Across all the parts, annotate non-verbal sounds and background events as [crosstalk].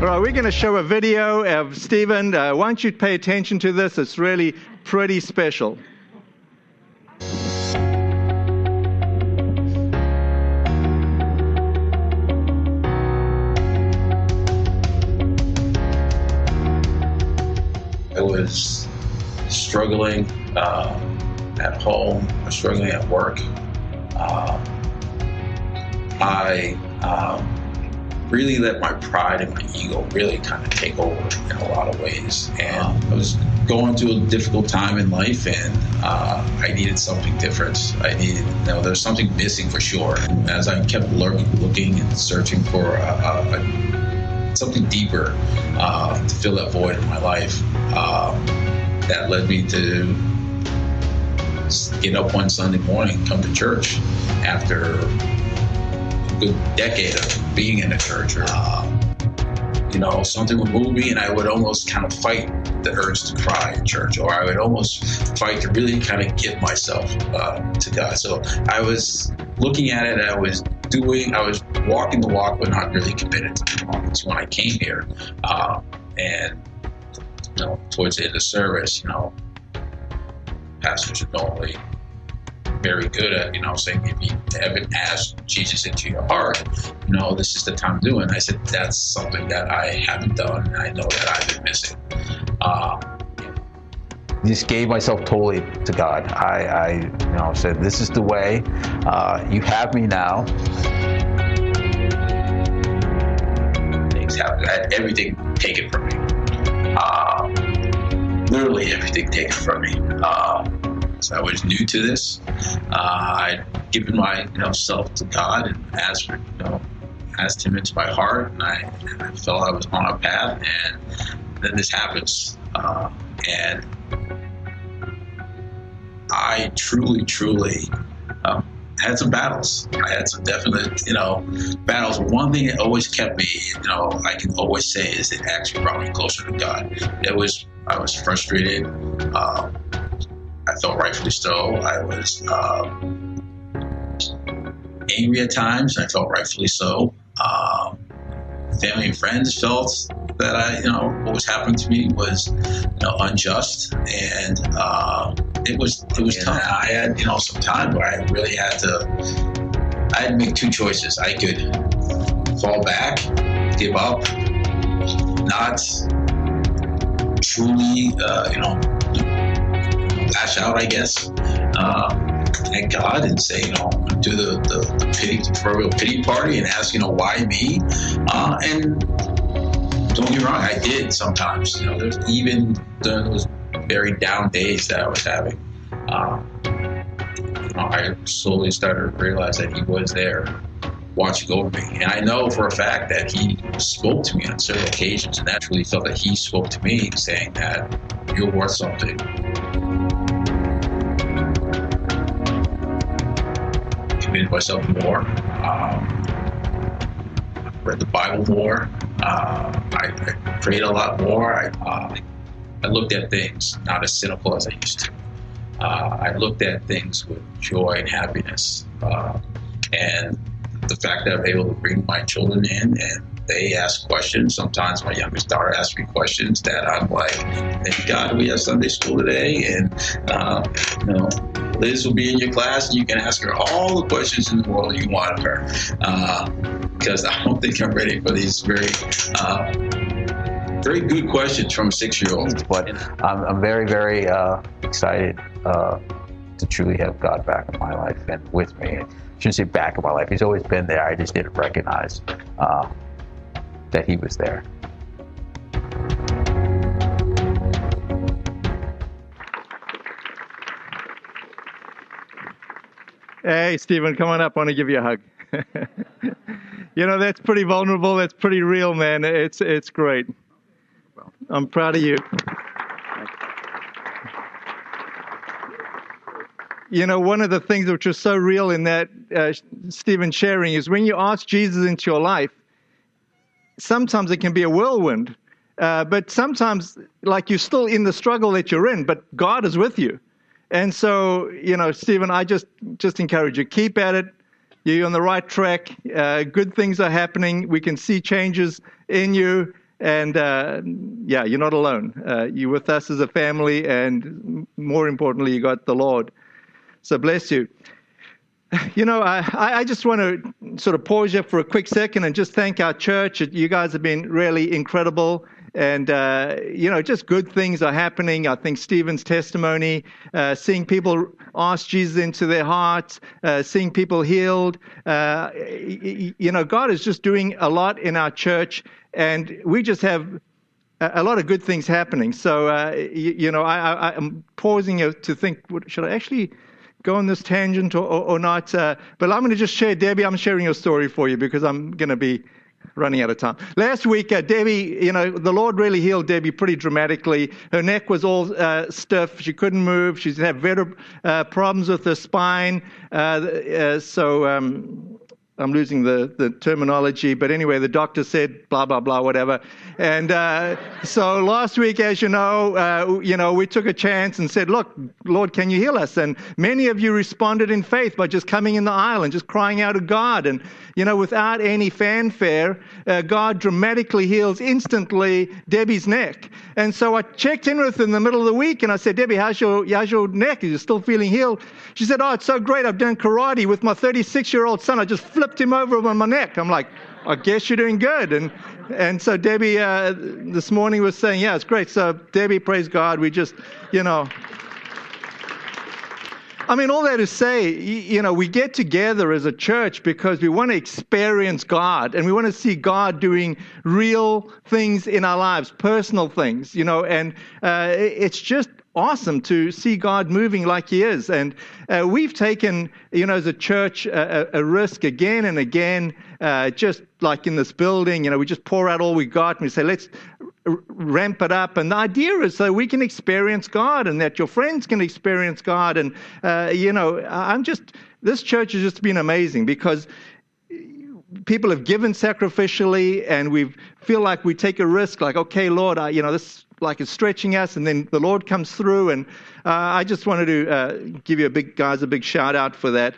All right, we're going to show a video of Stephen. Uh, why don't you pay attention to this? It's really pretty special. I was struggling uh, at home, struggling at work. Uh, I um, really let my pride and my ego really kind of take over in a lot of ways. And I was going through a difficult time in life, and uh, I needed something different. I needed, you know, there's something missing for sure. And as I kept lurking, looking and searching for a, a, a, something deeper uh, to fill that void in my life, um, that led me to get up one Sunday morning, come to church after good decade of being in a church. Or, uh, you know, something would move me, and I would almost kind of fight the urge to cry in church, or I would almost fight to really kind of give myself uh, to God. So I was looking at it, I was doing, I was walking the walk, but not really committed to the walk. When I came here, uh, and you know, towards the end of service, you know, pastors are normally very good at, you know, saying if you haven't asked Jesus into your heart, you know, this is the time to do it. I said, that's something that I haven't done, and I know that I've been missing. Um, just gave myself totally to God. I, I, you know, said, "This is the way. Uh, you have me now." Things happen. I had everything taken from me. Uh, literally everything taken from me. Uh, so I was new to this. Uh, I'd given my you know self to God and asked you know asked Him into my heart, and I, and I felt I was on a path, and then this happens, uh, and I truly, truly. Um, had some battles. I had some definite, you know, battles. One thing that always kept me, you know, I can always say is it actually brought me closer to God. It was I was frustrated. Um, felt rightfully so. I was um, angry at times. I felt rightfully so. Um, family and friends felt that I, you know, what was happening to me was, you know, unjust, and uh, it was it was tough. I had, you know, some time where I really had to. I had to make two choices. I could fall back, give up, not truly, uh, you know, lash out, I guess, uh, at God and say, you know, do the, the, the pity, the proverbial pity party and ask, you know, why me? Uh, and don't get me wrong, I did sometimes. You know, there's even during those very down days that I was having. Uh, I slowly started to realize that He was there watching over me. And I know for a fact that he spoke to me on several occasions, and that's really felt that he spoke to me saying that you're worth something. Myself more. Um, read the Bible more. Uh, I, I, prayed a lot more. I, uh, I looked at things not as cynical as I used to. Uh, I looked at things with joy and happiness. Uh, and the fact that I'm able to bring my children in and they ask questions. Sometimes my youngest daughter asks me questions that I'm like, thank God we have Sunday school today. And, uh, you know, Liz will be in your class and you can ask her all the questions in the world you want of her. Because uh, I don't think I'm ready for these very uh, very good questions from six year olds. But I'm, I'm very, very uh, excited uh, to truly have God back in my life and with me I shouldn't say back in my life. He's always been there. I just didn't recognize uh, that he was there. Hey, Stephen, come on up. I want to give you a hug. [laughs] you know, that's pretty vulnerable. That's pretty real, man. It's, it's great. I'm proud of you. you know, one of the things which was so real in that uh, Stephen sharing is when you ask Jesus into your life, sometimes it can be a whirlwind, uh, but sometimes like you're still in the struggle that you're in, but God is with you. And so, you know, Stephen, I just just encourage you keep at it. You're on the right track. Uh, good things are happening. We can see changes in you, And uh, yeah, you're not alone. Uh, you're with us as a family, and more importantly, you got the Lord. So bless you. You know, I, I just want to sort of pause here for a quick second and just thank our church. You guys have been really incredible. And, uh, you know, just good things are happening. I think Stephen's testimony, uh, seeing people ask Jesus into their hearts, uh, seeing people healed. Uh, you know, God is just doing a lot in our church, and we just have a lot of good things happening. So, uh, you, you, know, I, am pausing to think, should I actually go on this tangent or, or, or not? Uh, but I'm going to just share, Debbie, I'm sharing your story for you because I'm going to be running out of time. Last week, uh, Debbie, you know, the Lord really healed Debbie pretty dramatically. Her neck was all uh, stiff. She couldn't move. She's had better uh, problems with her spine. Uh, uh, so um, I'm losing the, the terminology. But anyway, the doctor said blah, blah, blah, whatever. And uh, so last week, as you know, uh, you know, we took a chance and said, "Look, Lord, can you heal us?" And many of you responded in faith by just coming in the aisle and just crying out to God. And you know, without any fanfare, uh, God dramatically heals instantly Debbie's neck. And so I checked in with her in the middle of the week, and I said, "Debbie, how's your how's your neck? Are you still feeling healed?" She said, "Oh, it's so great. I've done karate with my 36 year old son. I just flipped him over on my neck." I'm like. I guess you're doing good. And and so Debbie uh, this morning was saying, yeah, it's great. So Debbie, praise God, we just, you know. I mean, all that to say, you know, we get together as a church because we want to experience God and we want to see God doing real things in our lives, personal things, you know, and uh, it's just awesome to see God moving like He is. And uh, we've taken, you know, as a church, a, a risk again and again, uh, just like in this building, you know, we just pour out all we got and we say, let's ramp it up. And the idea is so we can experience God and that your friends can experience God. And, uh, you know, I'm just, this church has just been amazing because people have given sacrificially and we feel like we take a risk like okay lord I, you know this like is stretching us, and then the Lord comes through. And uh, I just wanted to uh, give you a big guys a big shout out for that.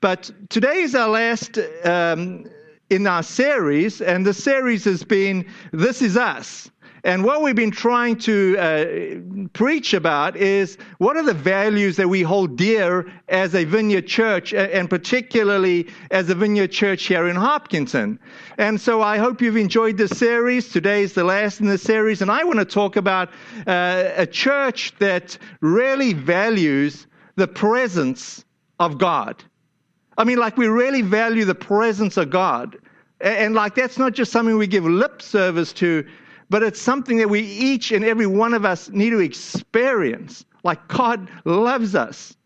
But today is our last um, in our series, and the series has been "This Is Us." And what we've been trying to uh, preach about is what are the values that we hold dear as a vineyard church, and particularly as a vineyard church here in Hopkinton. And so I hope you've enjoyed this series. Today is the last in the series, and I want to talk about uh, a church that really values the presence of God. I mean, like we really value the presence of God. And, like that's not just something we give lip service to, but it's something that we each and every one of us need to experience. Like God loves us.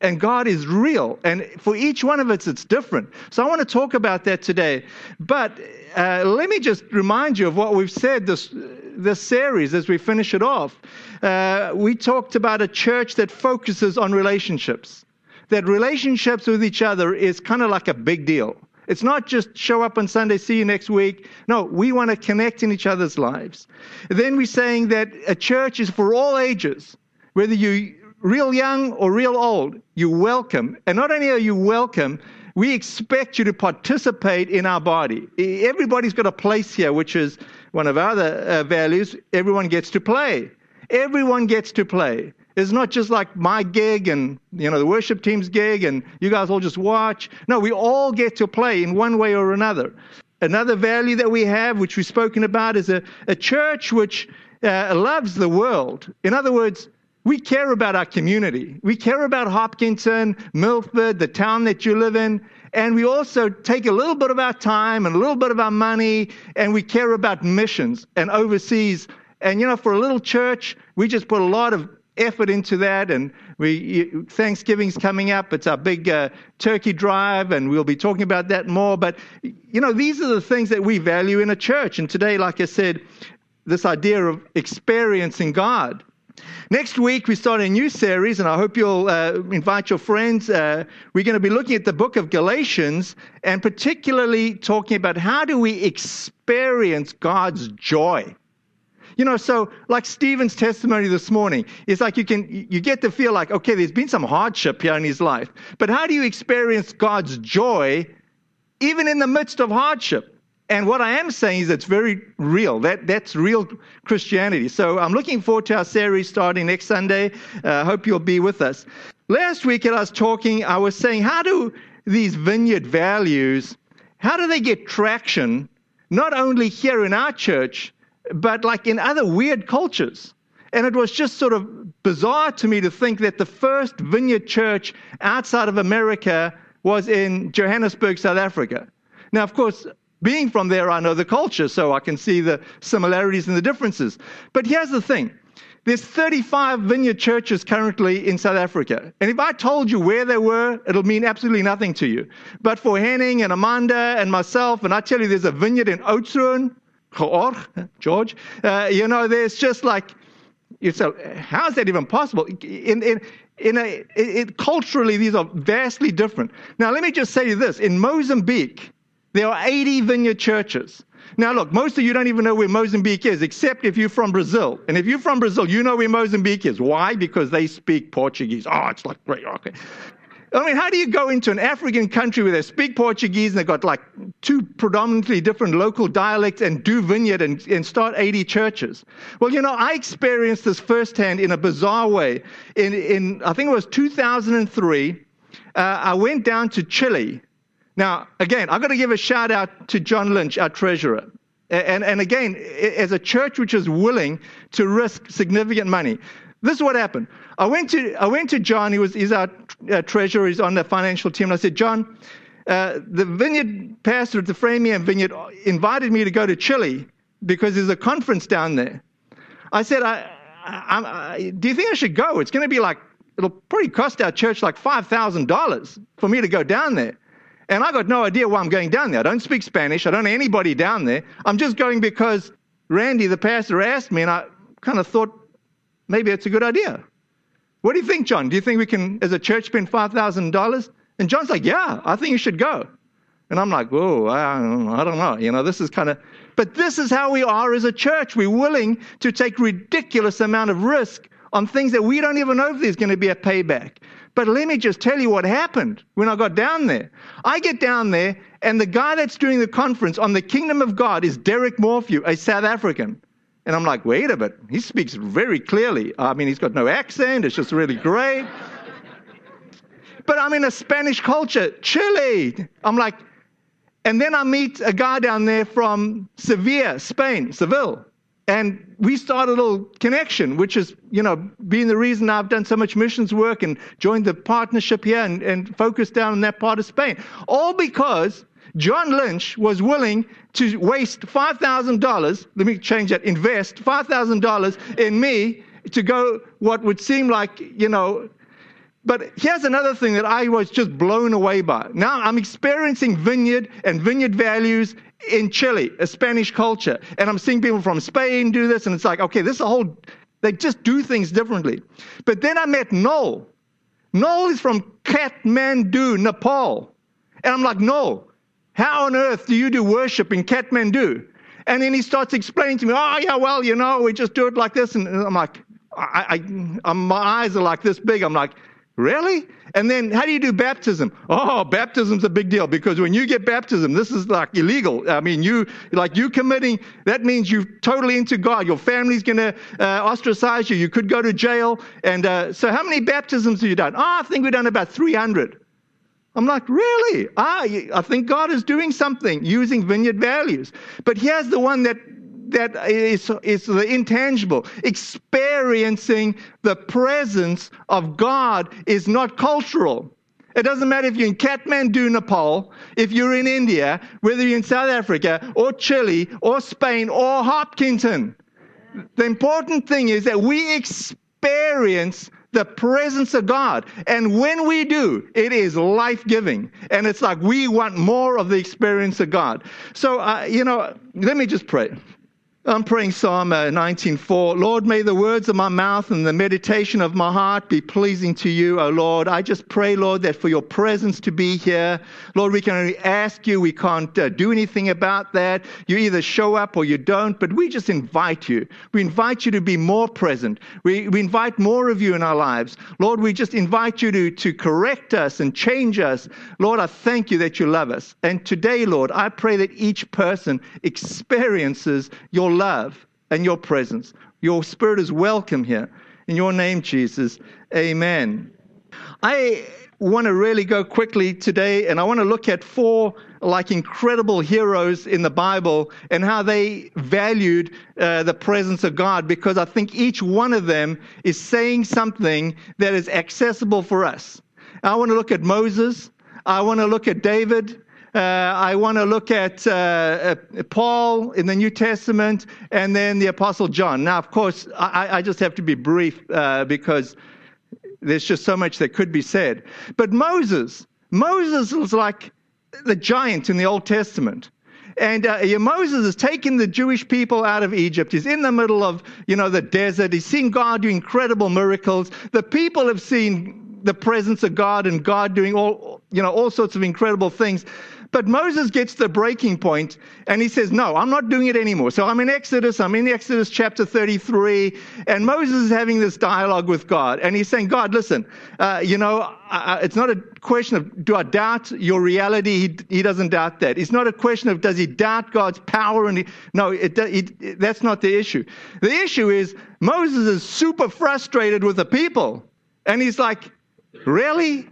And God is real. And for each one of us, it's different. So I want to talk about that today. But uh, let me just remind you of what we've said this, this series as we finish it off. Uh, we talked about a church that focuses on relationships, that relationships with each other is kind of like a big deal. It's not just show up on Sunday, see you next week. No, we want to connect in each other's lives. Then we're saying that a church is for all ages, whether you're real young or real old, you're welcome. And not only are you welcome, we expect you to participate in our body. Everybody's got a place here, which is one of our other uh, values. Everyone gets to play. Everyone gets to play. It's not just like my gig and you know the worship team's gig and you guys all just watch. No, we all get to play in one way or another. Another value that we have, which we've spoken about, is a, a church which uh, loves the world. In other words, we care about our community. We care about Hopkinton, Milford, the town that you live in. And we also take a little bit of our time and a little bit of our money and we care about missions and overseas. And, you know, for a little church, we just put a lot of effort into that. And we Thanksgiving's coming up. It's our big uh, turkey drive, and we'll be talking about that more. But you know, these are the things that we value in a church. And today, like I said, this idea of experiencing God. Next week, we start a new series, and I hope you'll uh, invite your friends. Uh, we're going to be looking at the book of Galatians and particularly talking about how do we experience God's joy. You know, so like Stephen's testimony this morning, it's like you can you get to feel like, okay, there's been some hardship here in his life. But how do you experience God's joy even in the midst of hardship? And what I am saying is it's very real. That, that's real Christianity. So I'm looking forward to our series starting next Sunday. I uh, hope you'll be with us. Last week, as I was talking, I was saying, how do these vineyard values, how do they get traction, not only here in our church, but like in other weird cultures? And it was just sort of bizarre to me to think that the first vineyard church outside of America was in Johannesburg, South Africa. Now, of course, being from there, I know the culture, so I can see the similarities and the differences. But here's the thing there's 35 vineyard churches currently in South Africa. And if I told you where they were, it'll mean absolutely nothing to you. But for Henning and Amanda and myself, and I tell you there's a vineyard in Oudtshoorn, George, uh, you know, there's just like, you say, how is that even possible? In, in, in a, it, it, culturally, these are vastly different. Now, let me just say this. In Mozambique, there are 80 vineyard churches. Now, look, most of you don't even know where Mozambique is, except if you're from Brazil. And if you're from Brazil, you know where Mozambique is. Why? Because they speak Portuguese. Oh, it's like great. Okay. I mean, how do you go into an African country where they speak Portuguese and they've got like two predominantly different local dialects and do vineyard and, and start 80 churches? Well, you know, I experienced this firsthand in a bizarre way. In, in I think it was 2003, uh, I went down to Chile now, again, I've got to give a shout out to John Lynch, our treasurer. And, and again, as a church which is willing to risk significant money, this is what happened. I went to, I went to John, he was, he's our uh, on the financial team. And I said, John, uh, the vineyard pastor at the Framingham Vineyard invited me to go to Chile because there's a conference down there. I said, I, I, I, do you think I should go? It's going to be like, it'll probably cost our church like $5,000 for me to go down there. And I got no idea why I'm going down there. I don't speak Spanish. I don't know anybody down there. I'm just going because Randy, the pastor, asked me, and I kind of thought maybe it's a good idea. What do you think, John? Do you think we can, as a church, spend $5,000? And John's like, yeah, I think you should go. And I'm like, whoa, I, I don't know. You know, this is kind of, but this is how we are as a church. We're willing to take ridiculous amount of risk on things that we don't even know if there's going to be a payback. But let me just tell you what happened when I got down there. I get down there, and the guy that's doing the conference on the kingdom of God is Derek Morphew, a South African. And I'm like, wait a bit. He speaks very clearly. I mean, he's got no accent. It's just really great. but I'm in a Spanish culture, Chile. I'm like, and then I meet a guy down there from Sevilla, Spain, Seville. And we start a little connection, which is, you know, being the reason I've done so much missions work and joined the partnership here and, and focused down in that part of Spain. All because John Lynch was willing to waste $5,000, let me change that, invest $5,000 in me to go what would seem like, you know, but here's another thing that I was just blown away by. Now I'm experiencing vineyard and vineyard values in Chile, a Spanish culture. And I'm seeing people from Spain do this, and it's like, okay, this is a whole, they just do things differently. But then I met Noel. Noel is from Kathmandu, Nepal. And I'm like, Noel, how on earth do you do worship in Kathmandu? And then he starts explaining to me, oh, yeah, well, you know, we just do it like this. And I'm like, I, I, my eyes are like this big. I'm like, Really? And then how do you do baptism? Oh, baptism's a big deal because when you get baptism, this is like illegal. I mean, you like you committing. That means you're totally into God. Your family's to uh, ostracize you. You could go to jail. And uh, so, how many baptisms have you done? Oh, I think we've done about 300. I'm like, really? Ah, I think God is doing something using vineyard values. But here's the one that that is, is the intangible. Experiencing the presence of God is not cultural. It doesn't matter if you're in Kathmandu, Nepal, if you're in India, whether you're in South Africa or Chile or Spain or Hopkinton. The important thing is that we experience the presence of God. And when we do, it is life giving. And it's like we want more of the experience of God. So, uh, you know, let me just pray. I'm praying Psalm 19:4. Uh, Lord, may the words of my mouth and the meditation of my heart be pleasing to you, O Lord. I just pray, Lord, that for your presence to be here. Lord, we can only ask you. We can't uh, do anything about that. You either show up or you don't, but we just invite you. We invite you to be more present. We, we invite more of you in our lives. Lord, we just invite you to, to correct us and change us. Lord, I thank you that you love us. And today, Lord, I pray that each person experiences your love and your presence. Your spirit is welcome here. In your name, Jesus. Amen. I want to really go quickly today and I want to look at four like incredible heroes in the Bible and how they valued uh, the presence of God because I think each one of them is saying something that is accessible for us. I want to look at Moses. I want to look at David. Uh, I want to look at uh, uh, Paul in the New Testament and then the Apostle John. Now, of course, I, I just have to be brief because there's just so much that could be said. But Moses, Moses was like the giant in the Old Testament. And uh, Moses has taken the Jewish people out of Egypt. He's in the middle of, you know, the desert. He's seen God do incredible miracles. The people have seen the presence of God and God doing all, you know, all sorts of incredible things. But Moses gets to the breaking point and he says, No, I'm not doing it anymore. So I'm in Exodus, I'm in Exodus chapter 33, and Moses is having this dialogue with God. And he's saying, God, listen, uh, you know, it's not a question of do I doubt your reality? He, he, doesn't doubt that. It's not a question of does he doubt God's power? And he, no, it, it, it, that's not the issue. The issue is Moses is super frustrated with the people. And he's like, Really?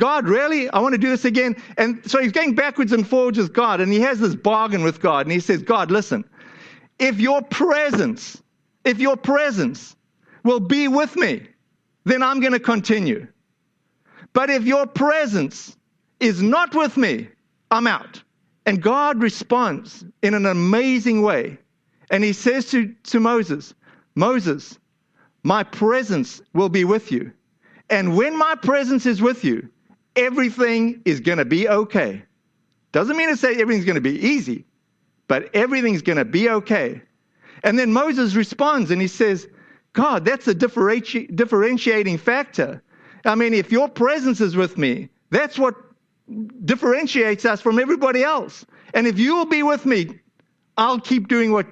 God, really? I want to do this again. And so he's going backwards and forwards with God, and he has this bargain with God, and he says, God, listen, if your presence, if your presence will be with me, then I'm going to continue. But if your presence is not with me, I'm out. And God responds in an amazing way. And he says to, to Moses, Moses, my presence will be with you. And when my presence is with you, everything is going to be okay. Doesn't mean to say everything's going to be easy, but everything's going to be okay. And then Moses responds and he says, God, that's a differenti- differentiating factor. I mean, if your presence is with me, that's what differentiates us from everybody else. And if you will be with me, I'll keep doing what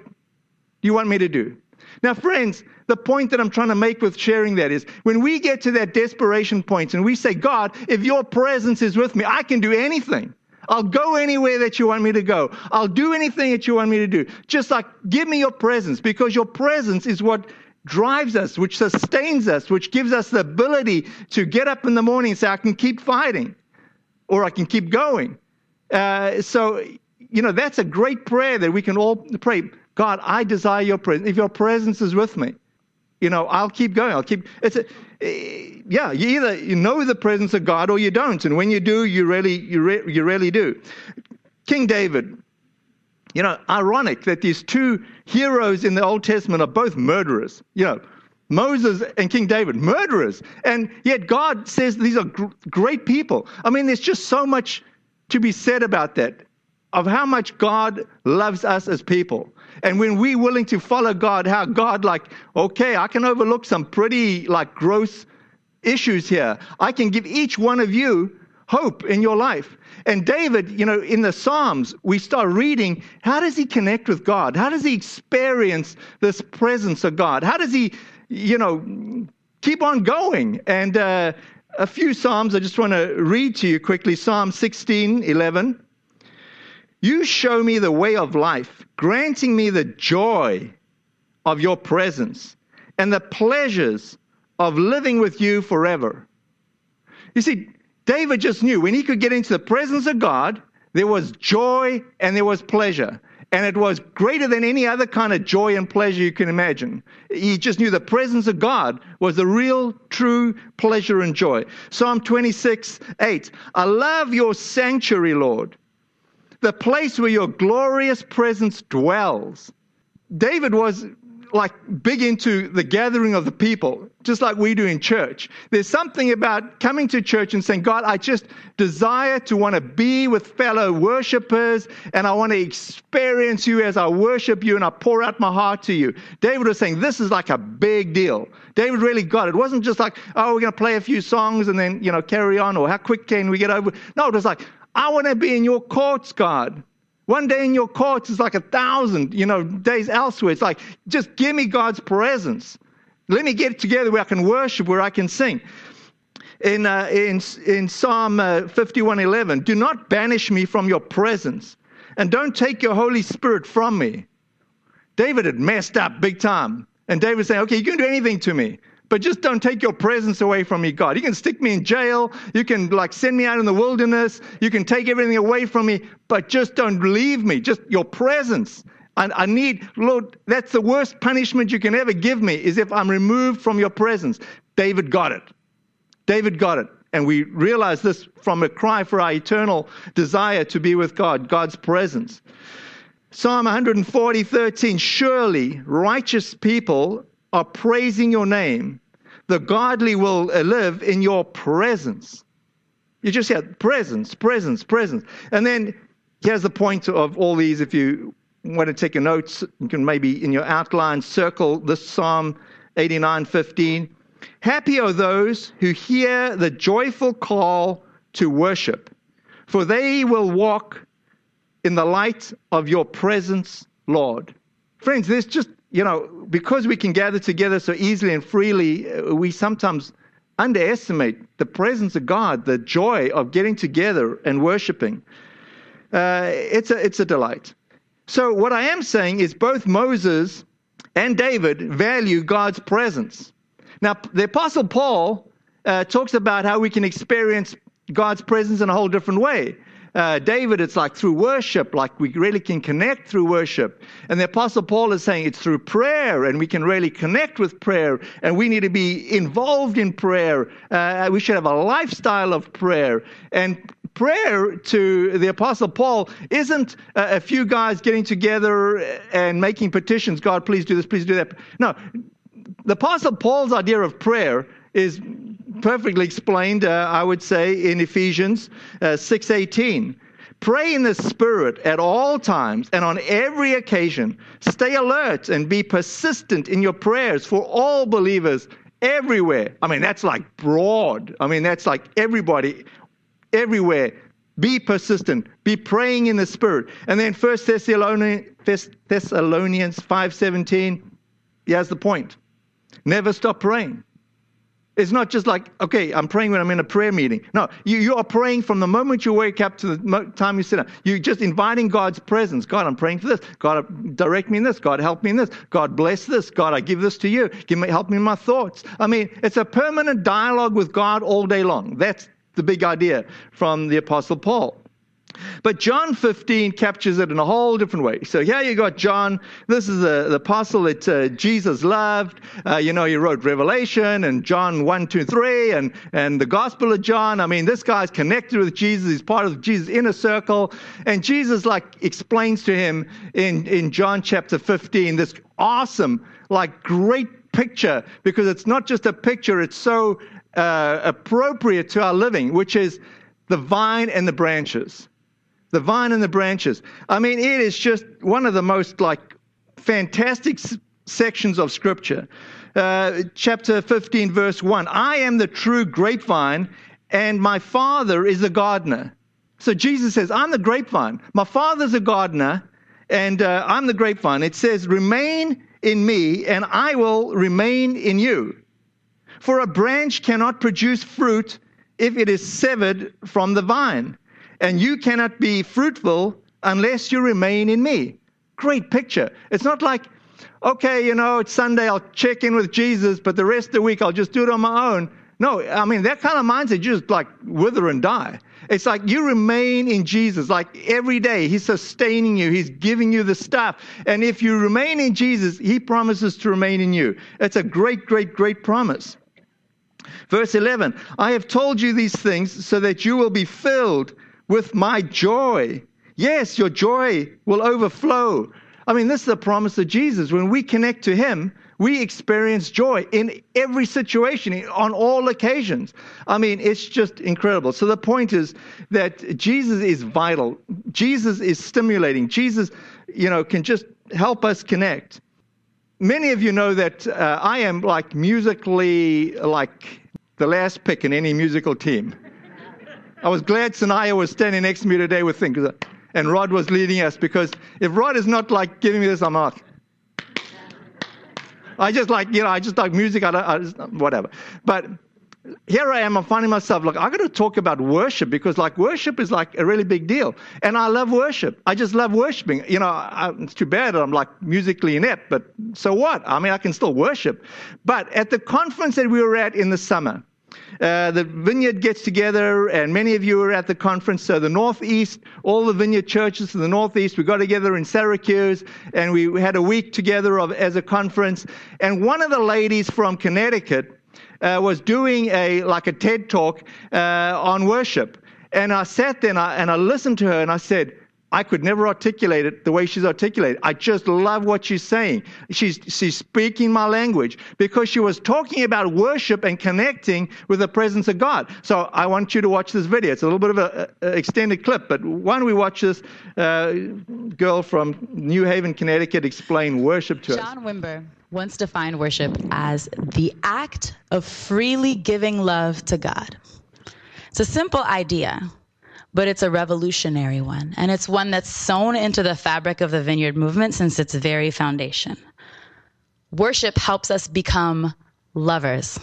you want me to do. Now, friends, the point that I'm trying to make with sharing that is when we get to that desperation point and we say, God, if your presence is with me, I can do anything. I'll go anywhere that you want me to go. I'll do anything that you want me to do. Just like give me your presence because your presence is what drives us, which sustains us, which gives us the ability to get up in the morning and say, I can keep fighting or I can keep going. Uh, so, you know, that's a great prayer that we can all pray. God, I desire your presence. If your presence is with me, you know, I'll keep going. I'll keep. It's a, eh, yeah. You either you know the presence of God or you don't, and when you do, you really, you, re, you really do. King David. You know, ironic that these two heroes in the Old Testament are both murderers. You know, Moses and King David, murderers, and yet God says these are gr- great people. I mean, there's just so much to be said about that, of how much God loves us as people. And when we're willing to follow God, how God, like, okay, I can overlook some pretty, like, gross issues here. I can give each one of you hope in your life. And David, you know, in the Psalms, we start reading how does he connect with God? How does he experience this presence of God? How does he, you know, keep on going? And uh, a few Psalms I just want to read to you quickly Psalm 16, 11. You show me the way of life, granting me the joy of your presence and the pleasures of living with you forever. You see, David just knew when he could get into the presence of God, there was joy and there was pleasure. And it was greater than any other kind of joy and pleasure you can imagine. He just knew the presence of God was the real, true pleasure and joy. Psalm 26, 8. I love your sanctuary, Lord the place where your glorious presence dwells. David was like big into the gathering of the people. just like we do in church. There's something about coming to church and saying, God, I just desire to want to be with fellow worshipers and I want to experience you as I worship you and I pour out my heart to you. David was saying, This is like a big deal. David really got it. It wasn't just like, oh, we're going to play a few songs and then, you know, carry on or how quick can we get over. No, it was like, I want to be in your courts, God. One day in your courts is like a thousand, you know, days elsewhere. It's like, just give me God's presence. Let me get together where I can worship, where I can sing. In, uh, in, in Psalm uh, 51:11, do not banish me from your presence, and don't take your Holy Spirit from me. David had messed up big time. And David saying, okay, you can do anything to me, but just don't take your presence away from me, God. You can stick me in jail. You can like send me out in the wilderness. You can take everything away from me, but just don't leave me. Just your presence. I, I need, Lord, that's the worst punishment you can ever give me is if I'm removed from your presence. David got it. David got it. And we realize this from a cry for our eternal desire to be with God, God's presence. Psalm 140, 13. Surely righteous people are praising your name. The godly will uh, live in your presence. You just hear presence, presence, presence. And then here's the point of all these if you want to take a note, you can maybe in your outline circle this Psalm 89:15. Happy are those who hear the joyful call to worship, for they will walk in the light of your presence, Lord. Friends, there's just, you know, because we can gather together so easily and freely, uh, we sometimes underestimate the presence of God, the joy of getting together and worshiping. Uh, it's, a, it's a delight. So, what I am saying is both Moses and David value God's presence. Now, the Apostle Paul uh, talks about how we can experience God's presence in a whole different way. Uh, David, it's like through worship, like we really can connect through worship. And the Apostle Paul is saying it's through prayer, and we can really connect with prayer, and we need to be involved in prayer. Uh, we should have a lifestyle of prayer. And prayer to the Apostle Paul isn't a few guys getting together and making petitions God, please do this, please do that. No, the Apostle Paul's idea of prayer is perfectly explained, uh, I would say, in Ephesians uh, 6:18. Pray in the Spirit at all times and on every occasion. Stay alert and be persistent in your prayers for all believers everywhere. I mean, that's like broad. I mean, that's like everybody, everywhere. Be persistent. Be praying in the Spirit. And then 1 Thessalonians, Thessalonians 5.17, he has the point. Never stop praying. It's not just like, okay, I'm praying when I'm in a prayer meeting. No, you, you are praying from the moment you wake up to the time you sit down. You're just inviting God's presence. God, I'm praying for this. God, uh, direct me in this. God, help me in this. God, bless this. God, I give this to you. Give me, help me in my thoughts. I mean, it's a permanent dialogue with God all day long. That's the big idea from the Apostle Paul. But John 15 captures it in a whole different way. So here you got John. This is a, the apostle that uh, Jesus loved. Uh, you know, he wrote Revelation and John 1, 2, 3, and, and the Gospel of John. I mean, this guy's connected with Jesus. He's part of Jesus' inner circle. And Jesus, like, explains to him in, in John chapter 15 this awesome, like, great picture because it's not just a picture, it's so uh, appropriate to our living, which is the vine and the branches the vine and the branches. I mean, it is just one of the most like fantastic sections of scripture. Uh, chapter 15, verse 1 I am the true grapevine, and my father is a gardener. So Jesus says, I'm the grapevine. My father's a gardener, and uh, I'm the grapevine. It says, Remain in me, and I will remain in you. For a branch cannot produce fruit if it is severed from the vine and you cannot be fruitful unless you remain in me. Great picture. It's not like, okay, you know, it's Sunday, I'll check in with Jesus, but the rest of the week I'll just do it on my own. No, I mean, that kind of mindset, you just like wither and die. It's like you remain in Jesus, like every day. He's sustaining you, He's giving you the stuff. And if you remain in Jesus, He promises to remain in you. It's a great, great, great promise. Verse 11 I have told you these things so that you will be filled with my joy. Yes, your joy will overflow. I mean, this is the promise of Jesus. When we connect to Him, we experience joy in every situation, on all occasions. I mean, it's just incredible. So the point is that Jesus is vital. Jesus is stimulating. Jesus, you know, can just help us connect. Many of you know that uh, I am like musically like the last pick in any musical team. I was glad Sanaya was standing next to me today with things, and Rod was leading us because if Rod is not like giving me this, I'm like, I just like, you know, I just like music, I, don't, I just, whatever. But here I am, I'm finding myself, like, I got to talk about worship because, like, worship is like a really big deal. And I love worship. I just love worshiping. You know, I, it's too bad I'm like musically inept, but so what? I mean, I can still worship. But at the conference that we were at in the summer, uh, the vineyard gets together, and many of you are at the conference. So, the Northeast, all the vineyard churches in the Northeast, we got together in Syracuse, and we, we had a week together of, as a conference. And one of the ladies from Connecticut uh, was doing a like a TED talk uh, on worship. And I sat there and I, and I listened to her, and I said, I could never articulate it the way she's articulated. I just love what she's saying. She's, she's speaking my language because she was talking about worship and connecting with the presence of God. So I want you to watch this video. It's a little bit of an extended clip, but why don't we watch this uh, girl from New Haven, Connecticut explain worship to John us? John Wimber once defined worship as the act of freely giving love to God. It's a simple idea but it's a revolutionary one. And it's one that's sewn into the fabric of the vineyard movement since its very foundation. Worship helps us become lovers.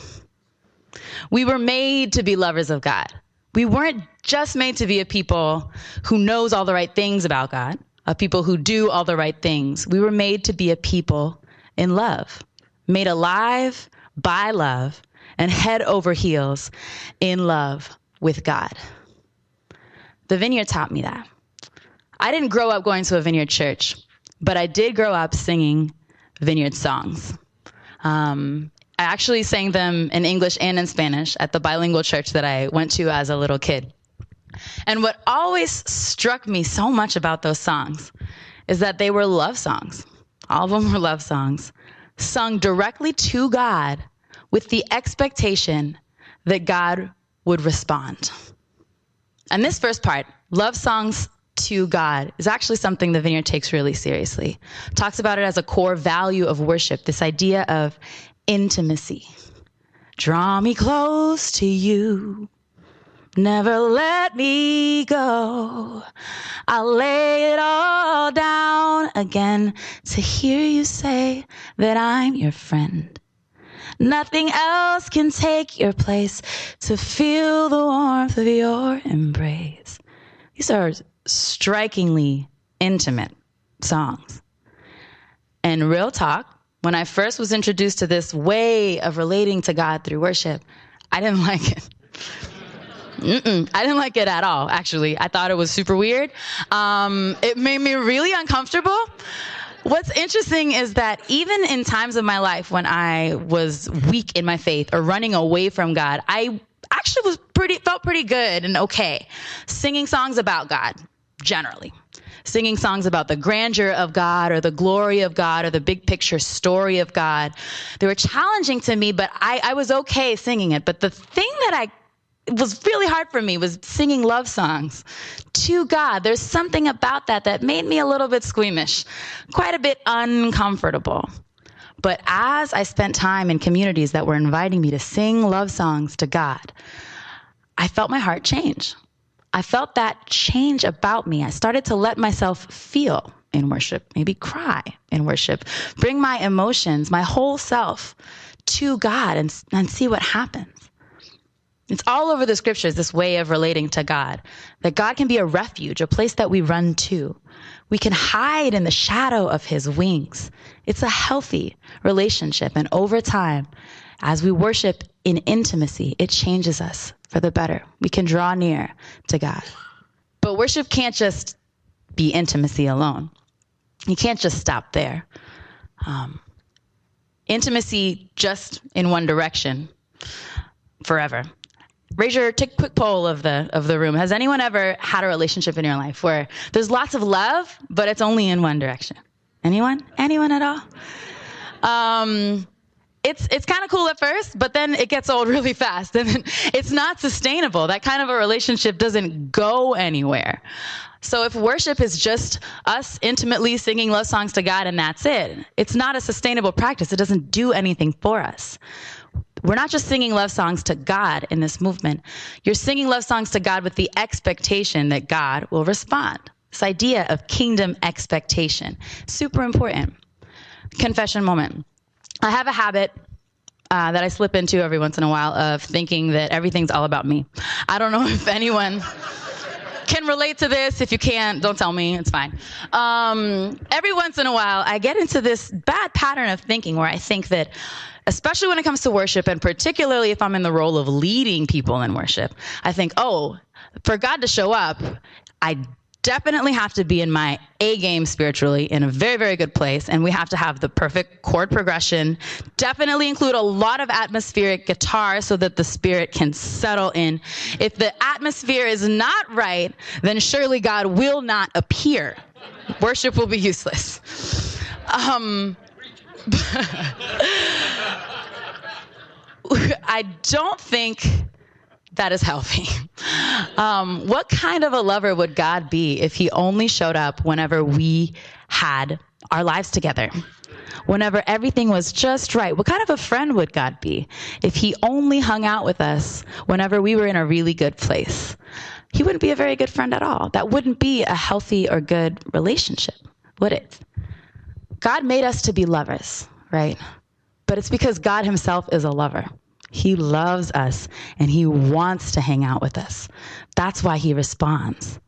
We were made to be lovers of God. We weren't just made to be a people who knows all the right things about God, a people who do all the right things. We were made to be a people in love, made alive by love and head over heels in love with God. The vineyard taught me that. I didn't grow up going to a vineyard church, but I did grow up singing vineyard songs. Um, I actually sang them in English and in Spanish at the bilingual church that I went to as a little kid. And what always struck me so much about those songs is that they were love songs. All of them were love songs, sung directly to God with the expectation that God would respond. And this first part, love songs to God, is actually something the Vineyard takes really seriously. Talks about it as a core value of worship, this idea of intimacy. Draw me close to you. Never let me go. I'll lay it all down again to hear you say that I'm your friend. Nothing else can take your place to feel the warmth of your embrace. These are strikingly intimate songs. And real talk, when I first was introduced to this way of relating to God through worship, I didn't [laughs] like it. Mm-mm. I didn't like it at all, actually. I thought it was super weird. Um, it made me really uncomfortable. What's interesting is that even in times of my life when I was weak in my faith or running away from God, I actually was pretty, felt pretty good and okay singing songs about God, generally. Singing songs about the grandeur of God or the glory of God or the big picture story of God. They were challenging to me, but I, I was okay singing it. But the thing that I was really hard for me was singing love songs to God. There's something about that that made me a little bit squeamish, quite a bit uncomfortable. But as I spent time in communities that were inviting me to sing love songs to God, I felt my heart change. I felt that change about me. I started to let myself feel in worship, maybe cry in worship, bring my emotions, my whole self to God and, and see what happens. It's all over the scriptures, this way of relating to God. That God can be a refuge, a place that we run to. We can hide in the shadow of his wings. It's a healthy relationship. And over time, as we worship in intimacy, it changes us for the better. We can draw near to God. But worship can't just be intimacy alone. You can't just stop there. Um, intimacy just in one direction forever raise your take quick poll of the of the room. Has anyone ever had a relationship in your life where there's lots of love, but it's only in one direction? Anyone? Anyone at all? Um, it's it's kind of cool at first, but then it gets old [laughs] really fast, and it's not sustainable. That kind of a relationship doesn't go anywhere. So if worship is just us intimately singing love songs to God and that's it, it's not a sustainable practice. It doesn't do anything for us. We're not just singing love songs to God in this movement. You're singing love songs to God with the expectation that God will respond. This idea of kingdom expectation, super important. Confession moment. I have a habit uh, that I slip into every once in a while of thinking that everything's all about me. I don't know [laughs] if anyone can relate to this. If you can't, don't tell me. It's fine. Um, every once in a while, I get into this bad pattern of thinking where I think that, especially when it comes to worship, and particularly if I'm in the role of leading people in worship, I think, oh, for God to show up, I definitely have to be in my A game spiritually in a very, very good place. And we have to have the perfect chord progression. Definitely include a lot of atmospheric guitar so that the spirit can settle in. If the atmosphere is not right, then surely God will not appear. Worship will be useless. Um, [laughs] I don't think that is healthy. [laughs] Um, what kind of a lover would God be if he only showed up whenever we had our lives together? Whenever everything was just right? What kind of a friend would God be if he only hung out with us whenever we were in a really good place? He wouldn't be a very good friend at all. That wouldn't be a healthy or good relationship, would it? God made us to be lovers, right? But it's because God himself is a lover. He loves us and he wants to hang out with us. That's why he responds.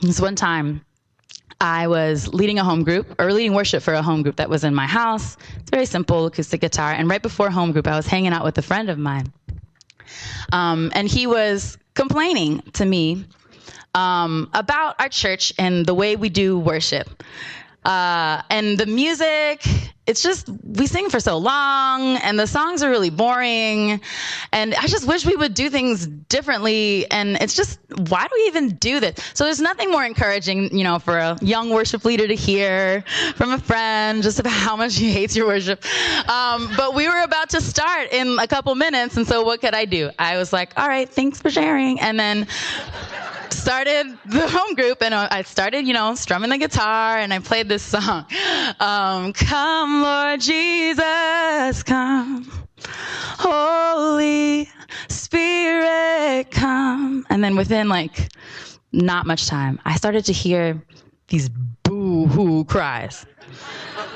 This one time, I was leading a home group or leading worship for a home group that was in my house. It's very simple acoustic guitar. And right before home group, I was hanging out with a friend of mine. Um, and he was complaining to me um, about our church and the way we do worship. Uh, and the music, it's just, we sing for so long and the songs are really boring. And I just wish we would do things differently. And it's just, why do we even do this? So there's nothing more encouraging, you know, for a young worship leader to hear from a friend just about how much he hates your worship. Um, but we were about to start in a couple minutes. And so what could I do? I was like, all right, thanks for sharing. And then, started the [laughs] home group and I started, you know, strumming the guitar and I played this song. [laughs] Um, come, Lord Jesus, come. Holy Spirit, come. And then within like not much time, I started to hear these boo hoo cries.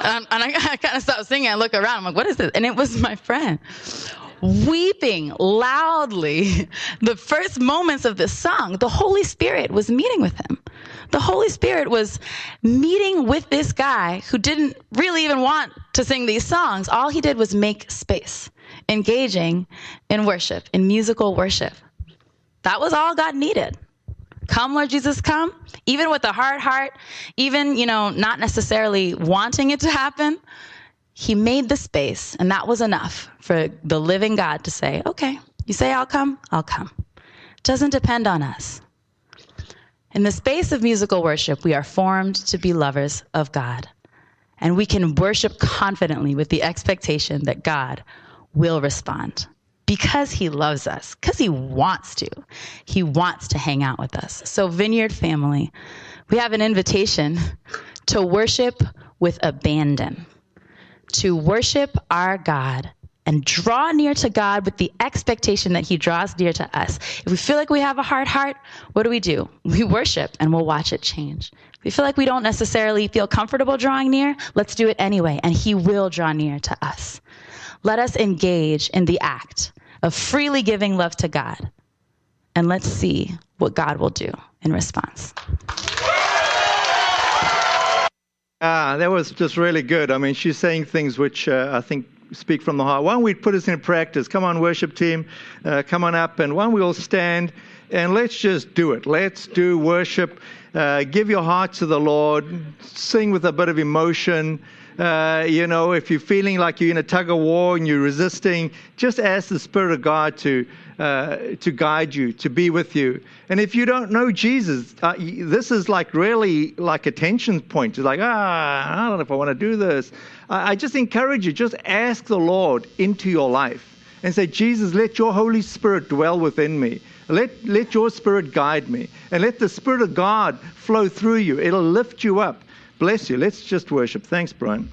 And, and I, [laughs] I kind of stopped singing. I look around. I'm like, what is this? And it was my friend weeping loudly [laughs] the first moments of this song, the Holy Spirit was meeting with him. The Holy Spirit was meeting with this guy who didn't really even want to sing these songs. All he did was make space, engaging in worship, in musical worship. That was all God needed. Come, Lord Jesus, come. Even with a hard heart, even, you know, not necessarily wanting it to happen, he made the space, and that was enough for the living God to say, okay, you say I'll come, I'll come. It doesn't depend on us. In the space of musical worship, we are formed to be lovers of God. And we can worship confidently with the expectation that God will respond because he loves us, because he wants to. He wants to hang out with us. So, Vineyard family, we have an invitation to worship with abandon to worship our God and draw near to God with the expectation that He draws near to us. If we feel like we have a hard heart, what do we do? [laughs] We worship and we'll watch it change. If we feel like we don't necessarily feel comfortable drawing near, let's do it anyway, and He will draw near to us. Let us engage in the act of freely giving love to God, and let's see what God will do in response. Ah, that was just really good. I mean, she's saying things which uh, I think speak from the heart. Why don't we put this in practice? Come on, worship team, uh, come on up, and why don't we all stand and let's just do it. Let's do worship. Uh, give your heart to the Lord. Sing with a bit of emotion. Uh, you know, if you're feeling like you're in a tug of war and you're resisting, just ask the Spirit of God to uh, to guide you, to be with you. And if you don't know Jesus, uh, this is like really like a tension point. It's like, ah, I don't know if I want to do this. I, I just encourage you, just ask the Lord into your life and say, Jesus, let your Holy Spirit dwell within me. Let, let your Spirit guide me. And let the Spirit of God flow through you. It'll lift you up. Bless you. Let's just worship. Thanks, Brian.